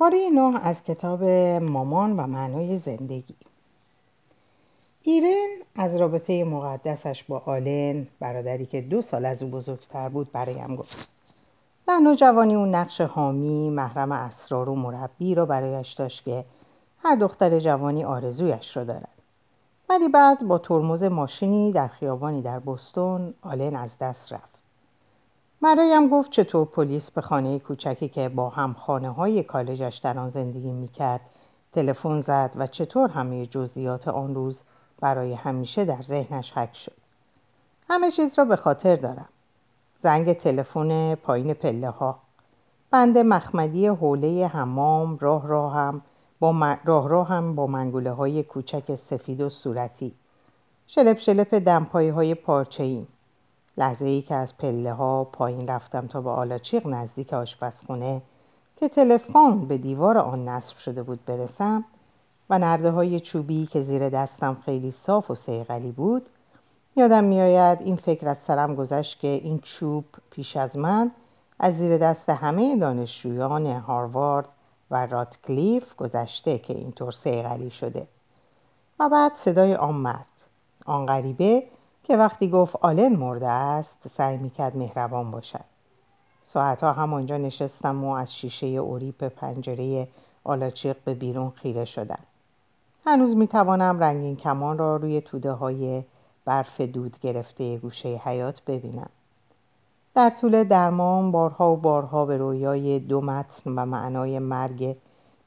پاره نه از کتاب مامان و معنای زندگی. ایرن از رابطه مقدسش با آلن برادری که دو سال از او بزرگتر بود برایم گفت. در نوجوانی اون نقش حامی محرم اسرار و مربی را برایش داشت که هر دختر جوانی آرزویش را دارد. ولی بعد با ترمز ماشینی در خیابانی در بستون آلن از دست رفت. برایم گفت چطور پلیس به خانه کوچکی که با هم خانه های کالجش در آن زندگی می‌کرد تلفن زد و چطور همه جزئیات آن روز برای همیشه در ذهنش حک شد. همه چیز را به خاطر دارم. زنگ تلفن پایین پله ها بند مخمدی حوله حمام راه راه هم با راه راه هم با منگوله های کوچک سفید و صورتی. شلپ شلپ دمپایی های پارچه لحظه ای که از پله ها پایین رفتم تا به آلاچیق نزدیک آشپزخونه که تلفن به دیوار آن نصب شده بود برسم و نرده های چوبی که زیر دستم خیلی صاف و سیغلی بود یادم میآید این فکر از سرم گذشت که این چوب پیش از من از زیر دست همه دانشجویان هاروارد و راتکلیف گذشته که اینطور سیغلی شده و بعد صدای آن مرد آن غریبه که وقتی گفت آلن مرده است سعی می‌کرد مهربان باشد. ساعتها همانجا نشستم و از شیشه اوریپ پنجره آلاچیق به بیرون خیره شدم. هنوز می‌توانم رنگین کمان را روی توده های برف دود گرفته گوشه حیات ببینم. در طول درمان بارها و بارها به رویای دو متن و معنای مرگ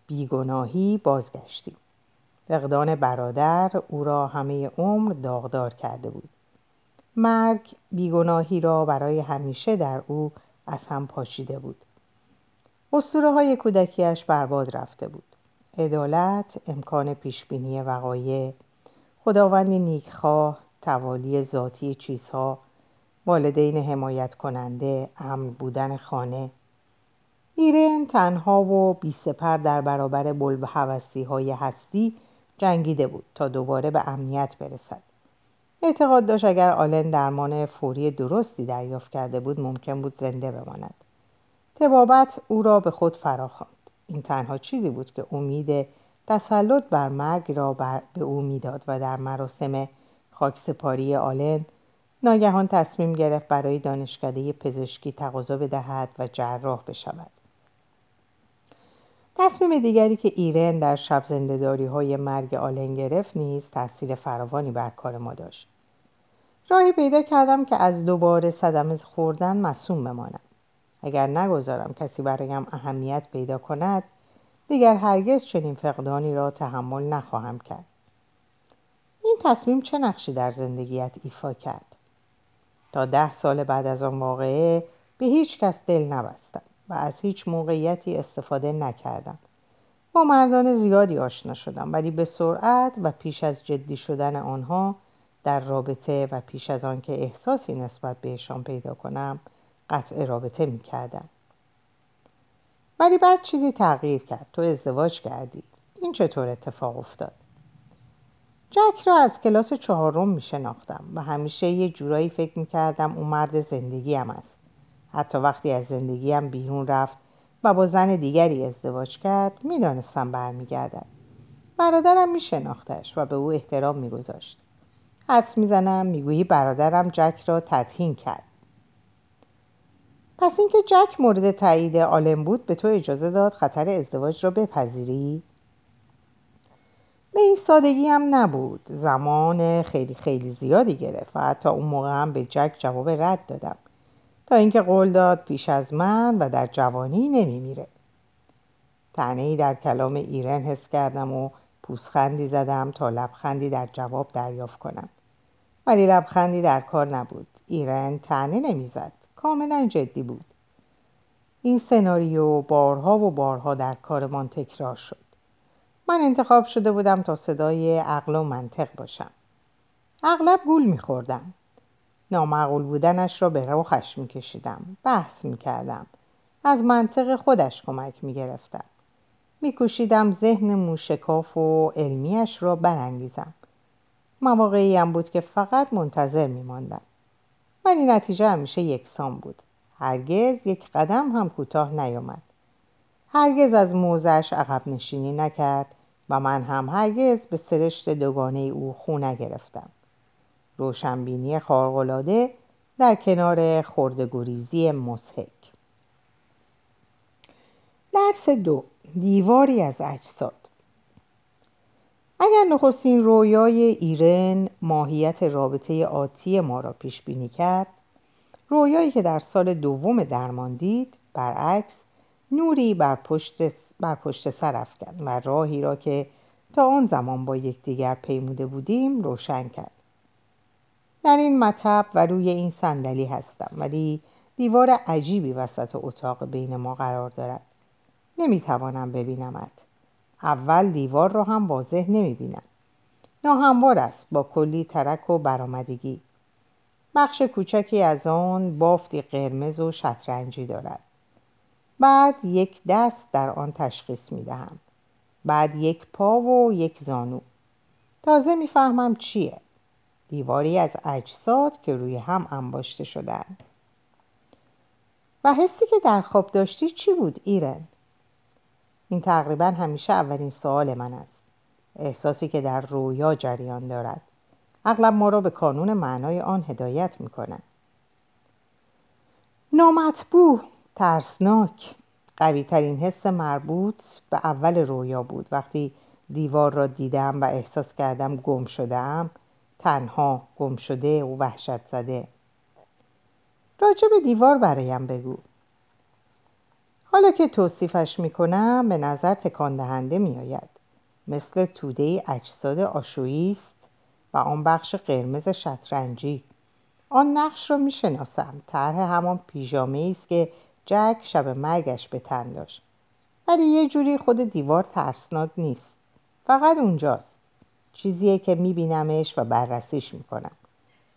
بیگناهی بازگشتیم. فقدان برادر او را همه عمر داغدار کرده بود. مرگ بیگناهی را برای همیشه در او از هم پاشیده بود. اسطوره های کودکیش برباد رفته بود. عدالت امکان پیشبینی وقایع خداوندی نیکخواه توالی ذاتی چیزها والدین حمایت کننده امن بودن خانه. ایرن تنها و بی سپر در برابر بلب های هستی جنگیده بود تا دوباره به امنیت برسد. اعتقاد داشت اگر آلن درمان فوری درستی دریافت کرده بود ممکن بود زنده بماند. تبابت او را به خود فراخواند. این تنها چیزی بود که امید تسلط بر مرگ را بر به او می‌داد و در مراسم خاکسپاری آلن ناگهان تصمیم گرفت برای دانشکده پزشکی تقاضا بدهد و جراح بشود. تصمیم دیگری که ایرن در شب زندهداری های مرگ آلن گرفت نیز تاثیر فراوانی بر کار ما داشت. راهی پیدا کردم که از دوباره صدمه خوردن مسوم بمانم اگر نگذارم کسی برایم اهمیت پیدا کند دیگر هرگز چنین فقدانی را تحمل نخواهم کرد. این تصمیم چه نقشی در زندگیت ایفا کرد؟ تا ده سال بعد از آن واقعه به هیچ کس دل نبستم و از هیچ موقعیتی استفاده نکردم. با مردان زیادی آشنا شدم ولی به سرعت و پیش از جدی شدن آنها در رابطه و پیش از آن که احساسی نسبت بهشان پیدا کنم قطع رابطه می کردم. ولی بعد چیزی تغییر کرد. تو ازدواج کردی. این چطور اتفاق افتاد؟ جک را از کلاس چهارم می شناختم و همیشه یه جورایی فکر می کردم اون مرد زندگیم است. حتی وقتی از زندگیم بیرون رفت و با زن دیگری ازدواج کرد می‌دانستم برمیگردد. برادرم می شناختش و به او احترام می گذاشت حدس می‌زنم می‌گویی برادرم جک را تدهین کرد. پس اینکه جک مورد تایید عالم بود به تو اجازه داد خطر ازدواج را بپذیری؟ به این سادگی هم نبود. زمان خیلی خیلی زیادی گرفت و حتی اون موقع هم به جک جواب رد دادم. تا اینکه قول داد پیش از من و در جوانی نمیمیره. تنهی در کلام ایرن حس کردم و پوسخندی زدم تا لبخندی در جواب دریافت کنم. ولی لبخندی در کار نبود. ایرن تنه نمی‌زد. کاملا جدی بود. این سناریو بارها و بارها در کارمان تکرار شد. من انتخاب شده بودم تا صدای عقل و منطق باشم. اغلب گول میخوردم. نامعقول بودنش را به روخش میکشیدم. بحث می‌کردم. از منطق خودش کمک می‌گرفتم. میکوشیدم ذهن موشکاف و علمیش را برانگیزم. مواقعی هم بود که فقط منتظر میماندم. ولی نتیجه همیشه یکسان بود. هرگز یک قدم هم کوتاه نیامد. هرگز از موزش عقب نشینی نکرد و من هم هرگز به سرشت دوگانه او خو نگرفتم. روشنبینی خارق‌العاده در کنار خردگریزی مسحک. درس دو دیواری از اجساد. اگر نخستین رویای ایرن ماهیت رابطه آتی ما را پیش بینی کرد رویایی که در سال دوم درمان دید برعکس نوری بر پشت, بر پشت سر افکن و راهی را که تا آن زمان با یکدیگر پیموده بودیم روشن کرد. در این مطب و روی این صندلی هستم ولی دیوار عجیبی وسط اتاق بین ما قرار دارد. نمی‌توانم ببینمت. اول دیوار را هم واضح نمی‌بینم. ناهموار است با کلی ترک و برآمدگی. بخش کوچکی از آن بافتی قرمز و شطرنجی دارد. بعد یک دست در آن تشخیص می دهم. بعد یک پا و یک زانو. تازه می‌فهمم چیه. دیواری از اجساد که روی هم انباشته شدن. و حسی که در خواب داشتی چی بود ایرن؟ این تقریبا همیشه اولین سوال من است. احساسی که در رویا جریان دارد. اغلب ما را به کانون معنای آن هدایت می کند نامطبوع ترسناک. قوی ترین حس مربوط به اول رویا بود. وقتی دیوار را دیدم و احساس کردم گم شدم تنها گم شده و وحشت زده. راجع به دیوار برایم بگو. حالا که توصیفش می‌کنم به نظر تکان دهنده میآید. مثل توده اجساد آشویی است و آن بخش قرمز شطرنجی. آن نقش را می‌شناسم. طرح همان پیژامه است که جک شب مرگش به تن داشت. ولی یه جوری خود دیوار ترسناک نیست. فقط اونجاست. چیزیه که میبینمش و بررسیش می‌کنم.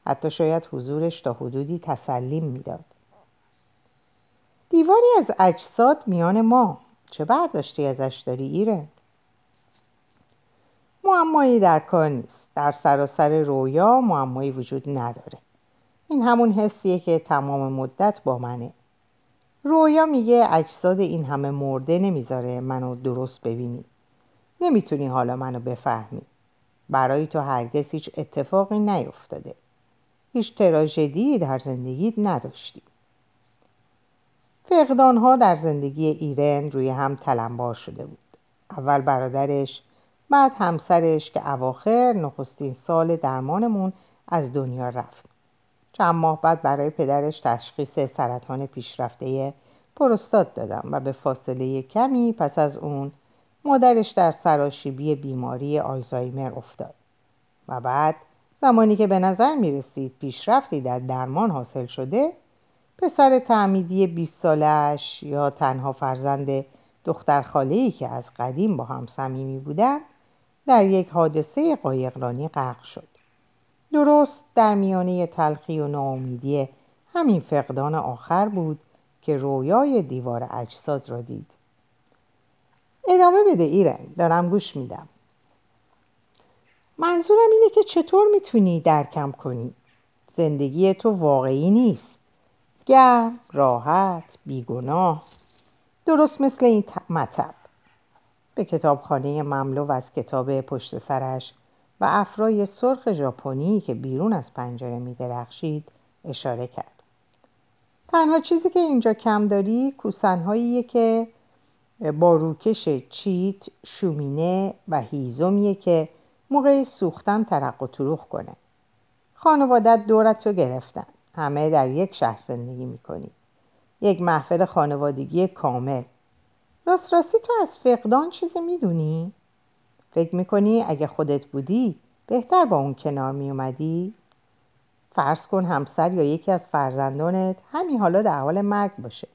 حتی شاید حضورش تا حدودی تسلیم می‌داد. دیواری از اجساد میان ما. چه برداشتی ازش داری ایره؟ معمایی در کار نیست. در سراسر رویا معمایی وجود نداره. این همون حسیه که تمام مدت با منه. رویا میگه اجساد این همه مرده نمی‌ذاره منو درست ببینی. نمی‌تونی حالا منو بفهمی. برای تو هرگز هیچ اتفاقی نیفتاده. هیچ تراژدی در زندگیت نداشتی. فقدانها در زندگی ایرن روی هم تلمبار شده بود. اول برادرش بعد همسرش که اواخر نخستین سال درمانمون از دنیا رفت. چند ماه بعد برای پدرش تشخیص سرطان پیشرفته پروستات دادم و به فاصله کمی پس از اون مادرش در سراشیبی بیماری آلزایمر افتاد. و بعد زمانی که به نظر می رسید پیشرفتی در درمان حاصل شده پسر تعمیدی 20 سالش یا تنها فرزند دختر خاله که از قدیم با هم صمیمی بودند در یک حادثه قایقرانی غرق شد. درست در میانه تلخی و ناامیدی همین فقدان آخر بود که رویای دیوار اجساد را دید. ادامه بده ایرن دارم گوش میدم. منظورم اینه که چطور می‌تونی درکم کنی؟ زندگی تو واقعی نیست. گرم راحت بیگناه. درست مثل این مطب. به کتابخانه مملو از کتاب پشت سرش و افرای سرخ ژاپنی که بیرون از پنجره می درخشید اشاره کرد. تنها چیزی که اینجا کم داری کوسنهاییه که با روکش چیت شومینه و هیزومیه که موقع سوختن ترق و تروخ کنه. خانوادت دورت رو گرفتن. همه در یک شهر زندگی می‌کنی یک محفل خانوادگی کامل راست راستی تو از فقدان چیزی می‌دونی؟ فکر می‌کنی اگه خودت بودی بهتر با اون کنار میومدی؟ فرض کن همسر یا یکی از فرزندانت همین حالا در حال مرگ باشه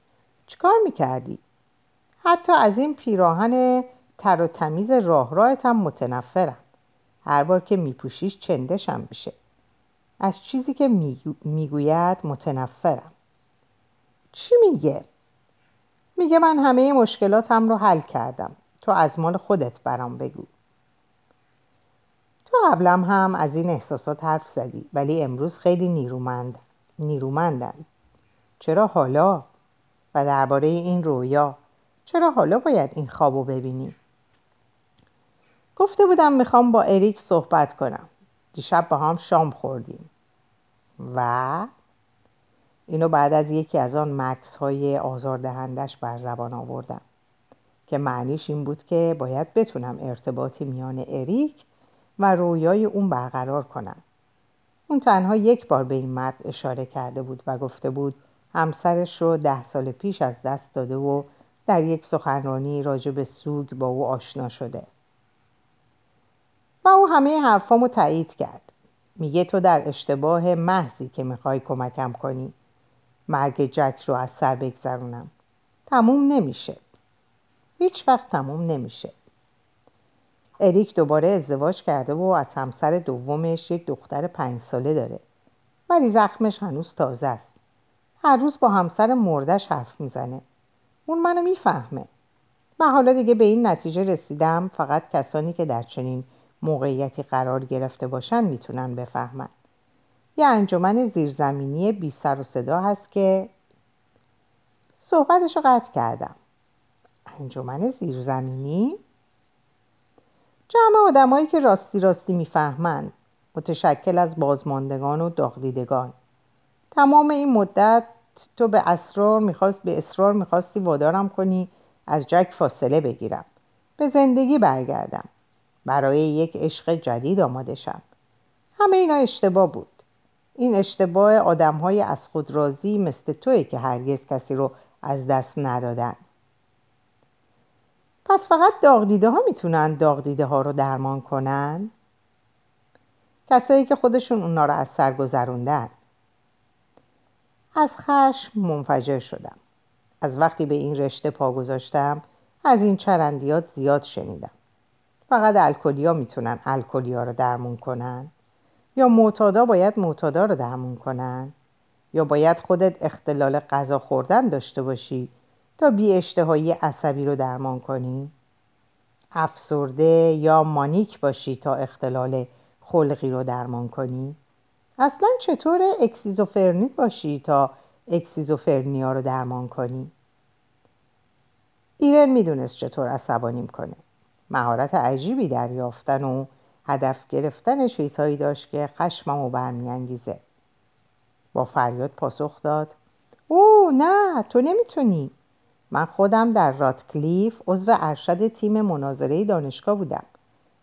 چیکار می‌کردی؟ حتی از این پیراهن تر و تمیز راه راهت هم متنفرم هر بار که میپوشیش چندشم میشه از چیزی که می‌گوید متنفرم. چی میگه؟ میگه من همه مشکلاتم رو حل کردم. تو از مال خودت برام بگو. تو قبلم هم از این احساسات حرف زدی ولی امروز خیلی نیرومند نیرومندن چرا حالا؟ و درباره این رویا چرا حالا باید این خوابو ببینی؟ گفته بودم می‌خوام با اریک صحبت کنم. دیشب با هم شام خوردیم. و اینو بعد از یکی از آن مکس های آزاردهندش بر زبان آوردم که معنیش این بود که باید بتونم ارتباطی میان اریک و رویای اون برقرار کنم. اون تنها یک بار به این مرد اشاره کرده بود و گفته بود همسرش رو ده سال پیش از دست داده و در یک سخنرانی راجع به سوگ با او آشنا شده. و او همه حرفامو تایید کرد. میگه تو در اشتباه محضی که می‌خوای کمکم کنی. مرگ جک رو از سر بگذرونم. تموم نمیشه. هیچ وقت تموم نمیشه. اریک دوباره ازدواج کرده و از همسر دومش یک دختر پنج ساله داره. ولی زخمش هنوز تازه است. هر روز با همسر مردش حرف می‌زنه. اون منو می‌فهمه. و حالا دیگه به این نتیجه رسیدم. فقط کسانی که در چنین موقعیتی قرار گرفته باشن می‌تونن بفهمن. یه انجمن زیرزمینی بی سر و صدا هست که صحبتش رو قطع کردم. انجمن زیرزمینی؟ جمع آدمایی که راستی راستی می‌فهمند متشکل از بازماندگان و داغدیدگان. تمام این مدت تو به اسرار می‌خواست به اصرار می‌خواستی وادارم کنی از جک فاصله بگیرم. به زندگی برگردم. برای یک عشق جدید آماده شم. همه اینا اشتباه بود. این اشتباه آدم های از خود راضی مثل توی که هرگز کسی رو از دست ندادن. پس فقط داغدیده ها می‌تونن داغدیده ها رو درمان کنن؟ کسایی که خودشون اونا رو از سر گذروندن. از خشم منفجر شدم. از وقتی به این رشته پا گذاشتم از این چرندیات زیاد شنیدم. فقط الکلیا می‌تونن الکلیا رو درمون کنن؟ یا معتادا باید معتادا رو درمون کنن؟ یا باید خودت اختلال غذا خوردن داشته باشی تا بی اشتهایی عصبی رو درمان کنی؟ افسرده یا مانیک باشی تا اختلال خلقی رو درمان کنی؟ اصلا چطور اسکیزوفرنیک باشی تا اسکیزوفرنیا رو درمان کنی؟ ایرن می‌دونست چطور عصبانیم کنه. مهارت عجیبی در یافتن و هدف گرفتن چیزهایی داشت که خشممو برمیانگیزه. با فریاد پاسخ داد او نه تو نمی‌تونی. من خودم در راتکلیف عضو ارشد تیم مناظره دانشگاه بودم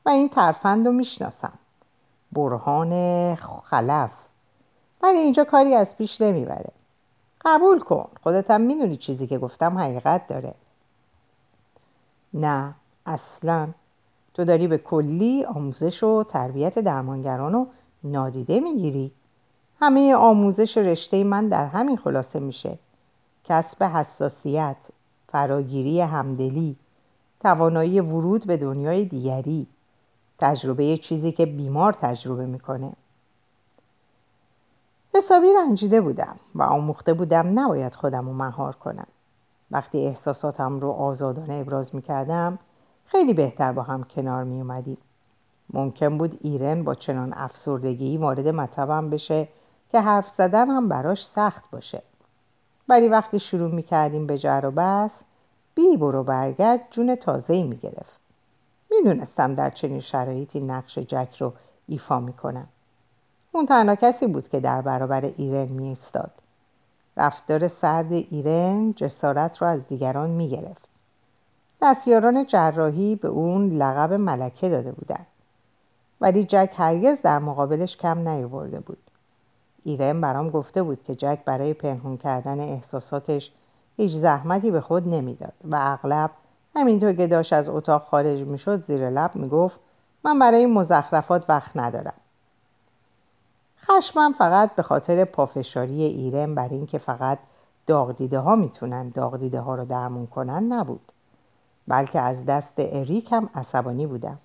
و این ترفند رو می‌شناسم. برهان خلف. ولی اینجا کاری از پیش نمی‌بره. قبول کن خودتم می‌دونی چیزی که گفتم حقیقت داره. نه. اصلا. تو داری به کلی آموزش و تربیت درمانگران رو نادیده می‌گیری. همه آموزش رشته من در همین خلاصه میشه. کسب حساسیت فراگیری همدلی توانایی ورود به دنیای دیگری تجربه چیزی که بیمار تجربه می‌کنه. حسابی رنجیده بودم و آموخته بودم نباید خودم رو مهار کنم. وقتی احساساتم رو آزادانه ابراز می‌کردم خیلی بهتر با هم کنار می اومدیم. ممکن بود ایرن با چنان افسردگی وارد مطبم بشه که حرف زدن هم براش سخت باشه. ولی وقتی شروع می کردیم به جر و بس بی برو برگرد جون تازه‌ای می گرفت. می‌دونستم در چنین شرایطی نقش جک رو ایفا می کنم. اون تنها کسی بود که در برابر ایرن می ایستاد. رفتار سرد ایرن جسارت رو از دیگران می گرفت. دستیاران جراحی به اون لقب ملکه داده بودند ولی جک هرگز در مقابلش کم نیاورده بود. ایرن برام گفته بود که جک برای پنهون کردن احساساتش هیچ زحمتی به خود نمی‌داد و اغلب همینطور که داشت از اتاق خارج می‌شد زیر لب می‌گفت من برای مزخرفات وقت ندارم. خشمم فقط به خاطر پافشاری ایرن بر اینکه فقط داغدیده ها می‌تونن داغدیده ها رو درمون کنن نبود. بلکه از دست اریک هم عصبانی بودم.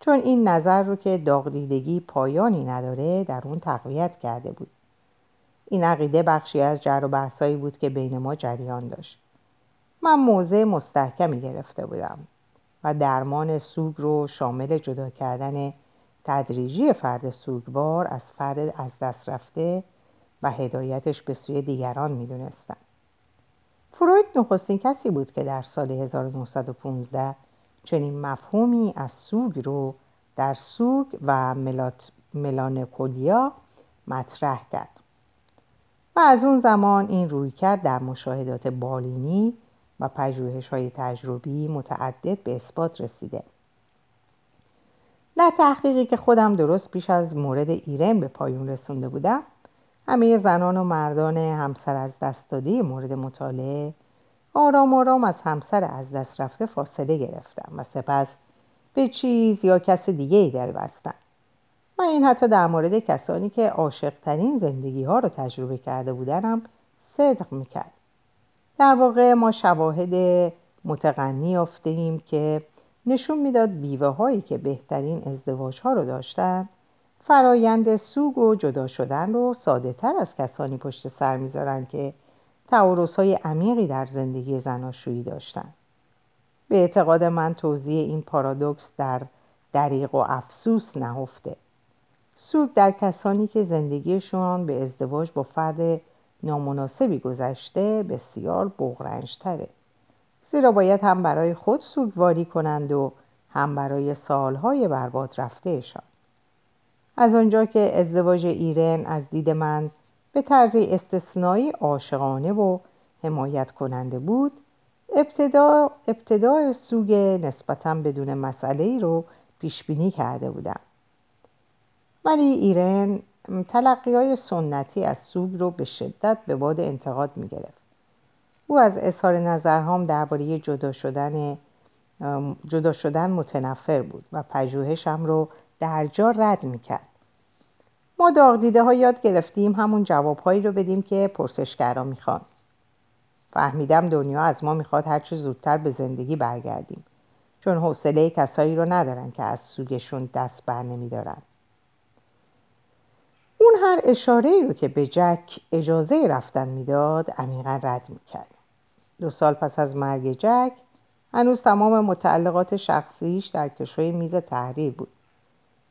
چون این نظر رو که داغدیدگی پایانی نداره در اون تقویت کرده بود. این عقیده بخشی از جر و بحثایی بود که بین ما جریان داشت. من موضع مستحکمی گرفته بودم و درمان سوگ رو شامل جدا کردن تدریجی فرد سوگوار از فرد از دست رفته و هدایتش به سوی دیگران می‌دونستم. فروید نخستین کسی بود که در سال 1915 چنین مفهومی از سوگ رو در سوگ و ملات ملانکولیا مطرح کرد. و از اون زمان این روی کرد در مشاهدات بالینی و پژوهش های تجربی متعدد به اثبات رسیده. در تحقیقی که خودم درست پیش از مورد ایرن به پایون رسونده بودم همه زنان و مردان همسر از دست داده مورد مطالعه. آرام آرام از همسر از دست رفته فاصله گرفتم و سپس به چیز یا کس دیگه ای دل بستم و این حتی در مورد کسانی که عاشقترین زندگی ها رو تجربه کرده بودنم صدق می‌کرد. در واقع ما شواهد متقنی یافتیم که نشون می‌داد بیوه هایی که بهترین ازدواج ها رو داشتن فرایند سوگ و جدا شدن رو ساده تر از کسانی پشت سر می‌ذارن که تعارض های عمیقی در زندگی زناشویی داشتن. به اعتقاد من توضیح این پارادوکس در دریق و افسوس نهفته. سوگ در کسانی که زندگیشون به ازدواج با فرد نامناسبی گذشته بسیار بغرنجتره. زیرا باید هم برای خود سوگواری کنند و هم برای سالهای برباد رفتهشان. از آنجا که ازدواج ایرن از دید من به طرز استثنایی عاشقانه و حمایت کننده بود ابتدا ابتدای سوگ نسبتا بدون مسئله ای رو پیش بینی کرده بودم ولی ایرن تلقی های سنتی از سوگ رو به شدت به باد انتقاد می گرفت. او از اظهار نظرهام درباره جدا شدن جدا شدن متنفر بود و پژوهشم رو در جا رد می کرد. ما داغ دیده ها یاد گرفتیم همون جوابهایی رو بدیم که پرسشگرا می‌خوان. فهمیدم دنیا از ما می‌خواد هرچه زودتر به زندگی برگردیم چون حوصله کسایی رو ندارن که از سوگشون دست بر نمیدارن. اون هر اشاره رو که به جک اجازه رفتن می‌داد عمیقا رد می‌کرد دو سال پس از مرگ جک هنوز تمام متعلقات شخصیش در کشوی میز تحریر بود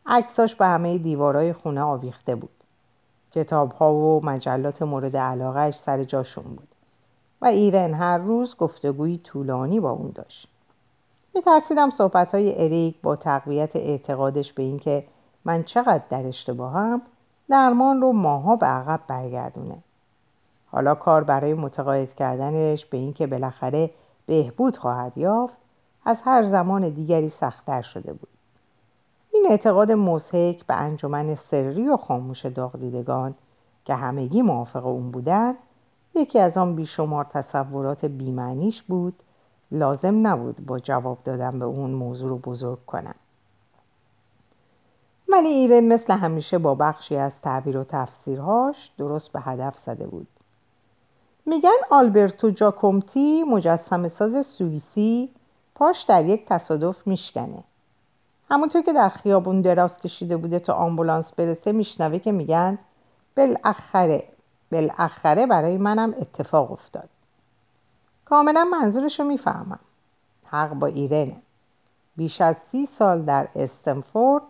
عکساش به همه دیوارای خونه آویخته بود. کتاب ها و مجلات مورد علاقهش سر جاشون بود. و ایرن هر روز گفتگویی طولانی با اون داشت. میترسیدم صحبت های اریک با تقویت اعتقادش به اینکه من چقدر در اشتباهم درمان رو ماها به عقب برگردونه. حالا کار برای متقاعد کردنش به اینکه بالاخره بهبود خواهد یافت از هر زمان دیگری سختتر شده بود. این اعتقاد مزهک به انجمن سری و خاموش داغدیدگان که همگی موافق اون بودند یکی از آن بیشمار تصورات بیمعنیش بود لازم نبود با جواب دادن به اون موضوع رو بزرگ کنم. ولی ایرن مثل همیشه با بخشی از تعبیر و تفسیرهاش درست به هدف زده بود. میگن آلبرتو جاکومتی مجسم ساز سوئیسی پاش در یک تصادف میشکنه. همونطور که در خیابون دراز کشیده بوده تا آمبولانس برسه میشنوه که میگن بالاخره بالاخره برای منم اتفاق افتاد. کاملا منظورش رو می‌فهمم. حق با ایرنه. بیش از سی سال در استنفورد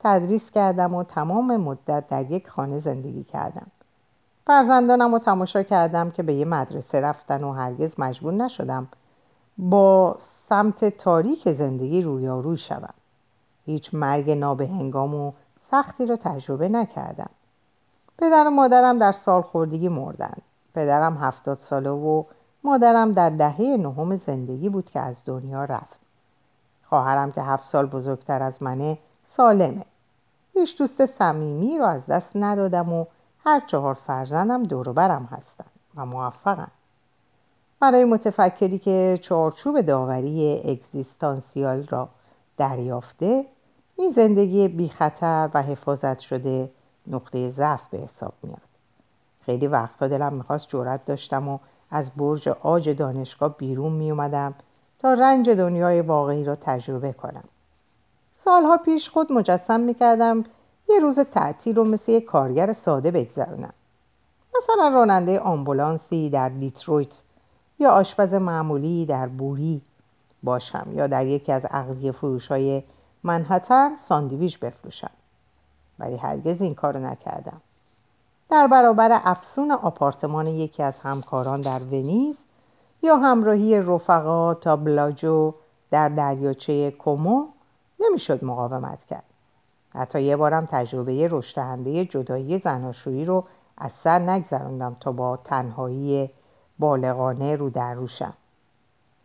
تدریس کردم و تمام مدت در یک خانه زندگی کردم. فرزندانم رو تماشا کردم که به یه مدرسه رفتن و هرگز مجبور نشدم با سمت تاریک زندگی رویاروی شوم. هیچ مرگ نابهنگام و سختی رو تجربه نکردم. پدر و مادرم در سال خوردگی مردن. پدرم هفتاد ساله و مادرم در دهه نهم زندگی بود که از دنیا رفت. خواهرم که هفت سال بزرگتر از منه سالمه. هیچ دوست صمیمی رو از دست ندادم و هر چهار فرزندم دوروبرم هستن و موفقن. برای متفکری که چارچوب داوری اگزیستانسیال را دریافته این زندگی بی خطر و حفاظت شده نقطه ضعف به حساب میاد. خیلی وقتا دلم می‌خواست جورت داشتم و از برج آج دانشگاه بیرون میومدم تا رنج دنیای واقعی را تجربه کنم. سالها پیش خود مجسم می‌کردم یه روز تعطیل رو مثل یه کارگر ساده بگذرونم. مثلا راننده آمبولانسی در دیترویت یا آشپز معمولی در باوری باشم یا در یکی از اغذیه فروش های منهتن ساندویچ بفروشم. ولی هرگز این کارو نکردم. در برابر افسون آپارتمان یکی از همکاران در ونیز یا همراهی رفقا تا بلاجو در دریاچه کومو نمی‌شد مقاومت کرد. حتی یه بارم تجربه رشدهنده جدایی زناشویی رو از سر نگذراندم تا با تنهایی بالغانه رو در روشم.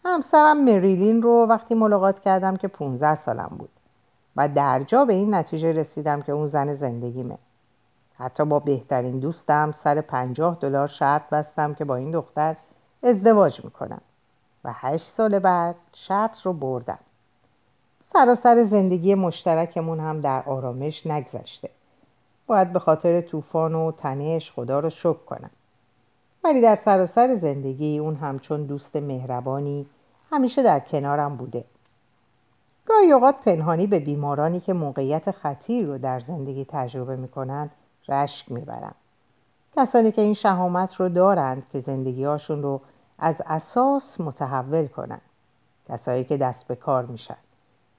همسرم مریلین رو وقتی ملاقات کردم که 15 سالم بود. و درجا به این نتیجه رسیدم که اون زن زندگیمه. حتی با بهترین دوستم سر پنجاه دلار شرط بستم که با این دختر ازدواج می‌کنم و هشت سال بعد شرط رو بردم. سراسر زندگی مشترکمون هم در آرامش نگذشته. باید به خاطر طوفان و تنش خدا رو شکر کنم. ولی در سراسر زندگی اون همچون دوست مهربانی همیشه در کنارم بوده. گاهی اوقات پنهانی به بیمارانی که موقعیت خطیر رو در زندگی تجربه می‌کنند رشک می‌برم کسانی که این شهامت رو دارند که زندگیهاشون رو از اساس متحول کنند. کسایی که دست به کار میشن.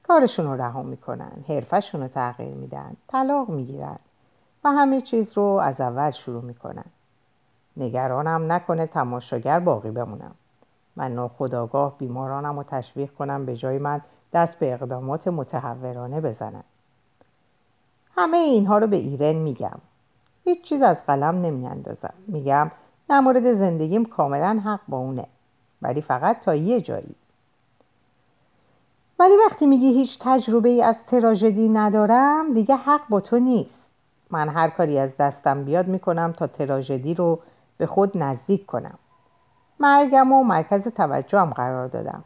کارشون رو رها می‌کنن حرفشون رو تغییر میدن طلاق می‌گیرن و همه چیز رو از اول شروع می‌کنن. نگرانم نکنه تماشاگر باقی بمونم. من ناخداگاه بیمارانم رو تشویق کنم به جای من دست به اقدامات متحورانه بزنن. همه اینها رو به ایرن میگم. هیچ چیز از قلم نمیاندازم. میگم در مورد زندگیم کاملا حق با اونه. ولی فقط تا یه جایی. ولی وقتی میگی هیچ تجربه ای از تراژدی ندارم دیگه حق با تو نیست. من هر کاری از دستم بیاد می‌کنم تا تراژدی رو به خود نزدیک کنم. مرگم و مرکز توجهم قرار دادم.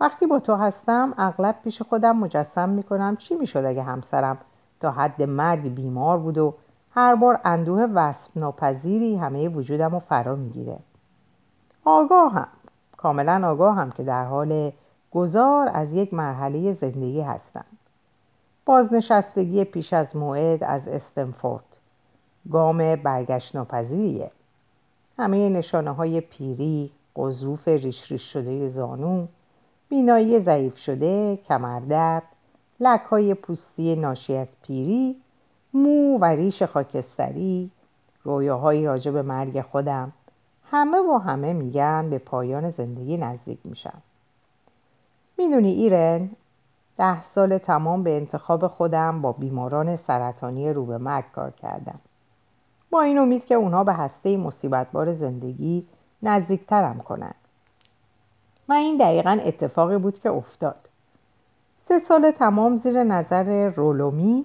وقتی با تو هستم اغلب پیش خودم مجسم می‌کنم چی می‌شد اگه همسرم تا حد مرگ بیمار بود و هر بار اندوه وصف ناپذیری همه وجودم رو فرا می‌گیره. آگاهم کاملا آگاهم که در حال گذار از یک مرحله زندگی هستم. بازنشستگی پیش از موعد از استنفورد. گام برگشت ناپذیریه همه نشانه های پیری قضوف ریش ریش شده زانو بینایی ضعیف شده کمردرد لک های پوستی ناشی از پیری مو و ریش خاکستری رویاهایی راجع به مرگ خودم. همه و همه میگن به پایان زندگی نزدیک میشم. می‌دونی ایرن ده سال تمام به انتخاب خودم با بیماران سرطانی رو به مرگ کار کردم. با این امید که اونها به هسته مصیبتبار زندگی نزدیکترم کنند و این دقیقا اتفاقی بود که افتاد. سه سال تمام زیر نظر رولومی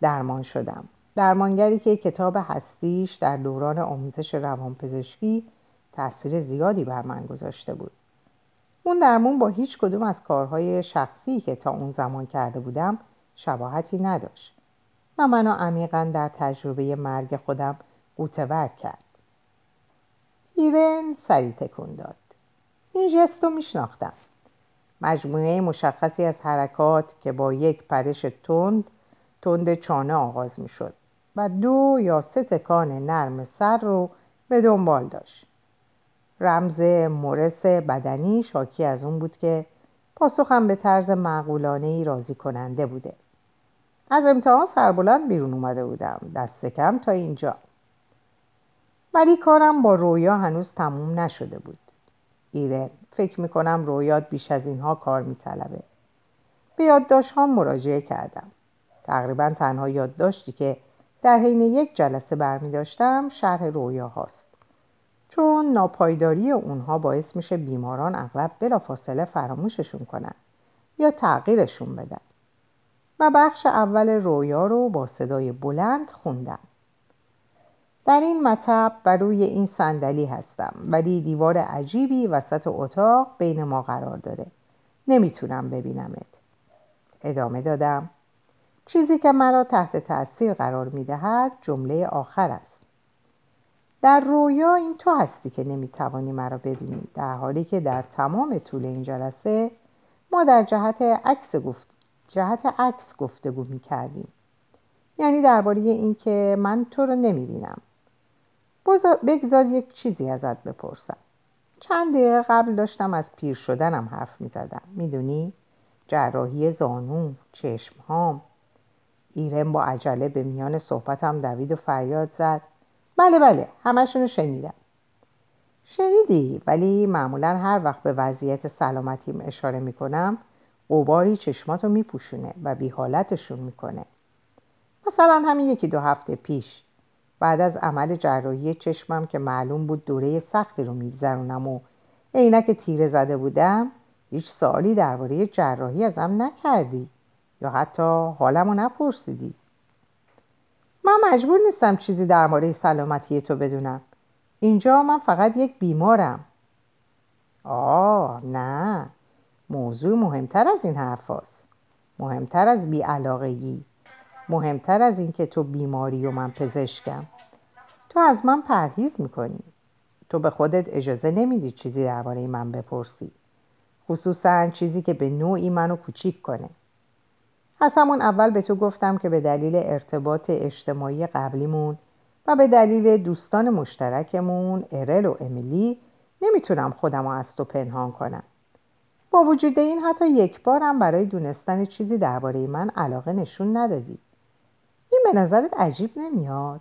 درمان شدم. درمانگری که کتاب هستیش در دوران آموزش روانپزشکی تاثیر زیادی بر من گذاشته بود. اون درمون با هیچ کدوم از کارهای شخصی که تا اون زمان کرده بودم شباهتی نداشت و منو عمیقا در تجربه مرگ خودم قوتور کرد. ایرن سری تکون داد. این جست رو میشناختم. مجموعه مشخصی از حرکات که با یک پرش تند تند چانه آغاز می‌شد و دو یا سه تکان نرم سر رو به دنبال داشت. رمز مورس بدنی شاکی از اون بود که پاسخم به طرز معقولانه ای راضی کننده بوده. از امتحان سربلند بیرون اومده بودم دست کم تا اینجا. ولی کارم با رویا هنوز تموم نشده بود. ایره فکر می‌کنم رویات بیش از اینها کار میطلبه. به یادداشت ها مراجعه کردم. تقریبا تنها یادداشتی که در حین یک جلسه برمی داشتم شرح رویا هاست چون ناپایداری اونها باعث میشه بیماران اغلب بلافاصله فراموششون کنن یا تغییرشون بدن. و بخش اول رویا رو با صدای بلند خوندم. در این مطب بر روی این صندلی هستم ولی دیوار عجیبی وسط اتاق بین ما قرار داره. نمی‌تونم ببینمت. ادامه دادم. چیزی که مرا تحت تاثیر قرار می‌دهد جمله آخر است. در رویا این تو هستی که نمی‌توانی مرا ببینی در حالی که در تمام طول این جلسه ما در جهت عکس گفت جهت عکس گفتگو می‌کردیم. یعنی درباره اینکه من تو رو نمی‌بینم. بگذار یک چیزی ازت بپرسم. چند دقیقه قبل داشتم از پیر شدنم حرف می‌زدم. می‌دونی؟ جراحی زانو چشمهام. ایرن با عجله به میان صحبتم دوید و فریاد زد. بله بله همشونو شنیدم. شنیدی؟ ولی معمولا هر وقت به وضعیت سلامتیم اشاره می‌کنم قباری چشماتو میپوشونه و بی حالتشون می‌کنه. مثلا همین یکی دو هفته پیش بعد از عمل جراحی چشمم که معلوم بود دوره سختی رو میگذرونم و عینک تیره زده بودم هیچ سوالی درباره جراحی ازم نکردی یا حتی حالمو نپرسیدی. من مجبور نیستم چیزی درباره سلامتی تو بدونم. اینجا من فقط یک بیمارم. آه نه. موضوع مهمتر از این حرف هست. مهمتر از بیعلاقگی. مهمتر از اینکه تو بیماری و من پزشکم. تو از من پرهیز می‌کنی. تو به خودت اجازه نمیدی چیزی درباره من بپرسی. خصوصا چیزی که به نوعی منو کوچیک کنه. از همون اول به تو گفتم که به دلیل ارتباط اجتماعی قبلیمون و به دلیل دوستان مشترکمون ارل و امیلی نمی‌تونم خودم رو از تو پنهان کنم. با وجود این حتی یک بارم برای دونستن چیزی درباره من علاقه نشون ندادی. به نظرت عجیب نمیاد؟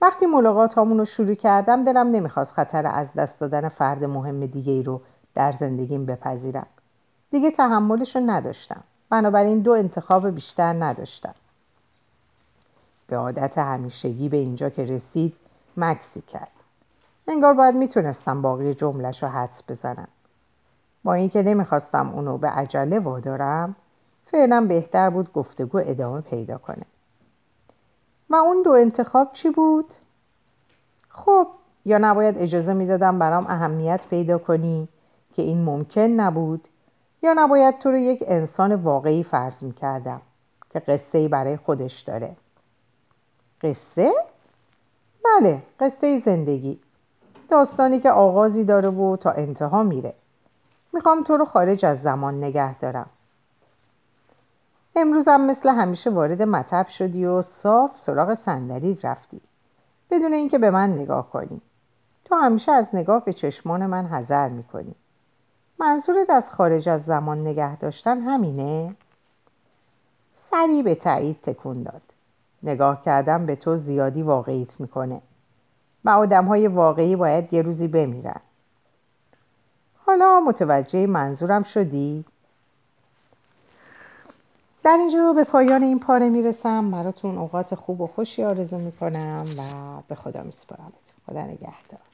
وقتی ملاقات رو شروع کردم دلم نمی‌خواست خطر از دست دادن فرد مهم دیگه رو در زندگیم بپذیرم. دیگه تحملش رو نداشتم. بنابراین دو انتخاب بیشتر نداشتم. به عادت همیشگی به اینجا که رسید مکسی کرد. انگار باید می‌تونستم باقی جملش رو حدس بزنم. با اینکه نمی‌خواستم اونو به عجله وادارم فعلا بهتر بود گفتگو ادامه پیدا کنه. و اون دو انتخاب چی بود؟ خب یا نباید اجازه می‌دادم برام اهمیت پیدا کنی که این ممکن نبود یا نباید تو رو یک انسان واقعی فرض می‌کردم که قصه برای خودش داره. قصه؟ بله قصه زندگی. داستانی که آغازی داره و تا انتها میره. می‌خوام تو رو خارج از زمان نگه دارم. امروزم مثل همیشه وارد مطب شدی و صاف سراغ صندلیت رفتی. بدون اینکه به من نگاه کنی. تو همیشه از نگاه به چشمان من حذر می‌کنی. منظورت از خارج از زمان نگه داشتن همینه؟ سری به تایید تکون داد. نگاه کردن به تو زیادی واقعیت می‌کنه. و آدم های واقعی باید یه روزی بمیرن. حالا متوجه منظورم شدی؟ در اینجا به پایان این پاره می‌رسم. براتون اوقات خوب و خوشی آرزو می‌کنم و به خدا میسپارم. خدا نگهدار.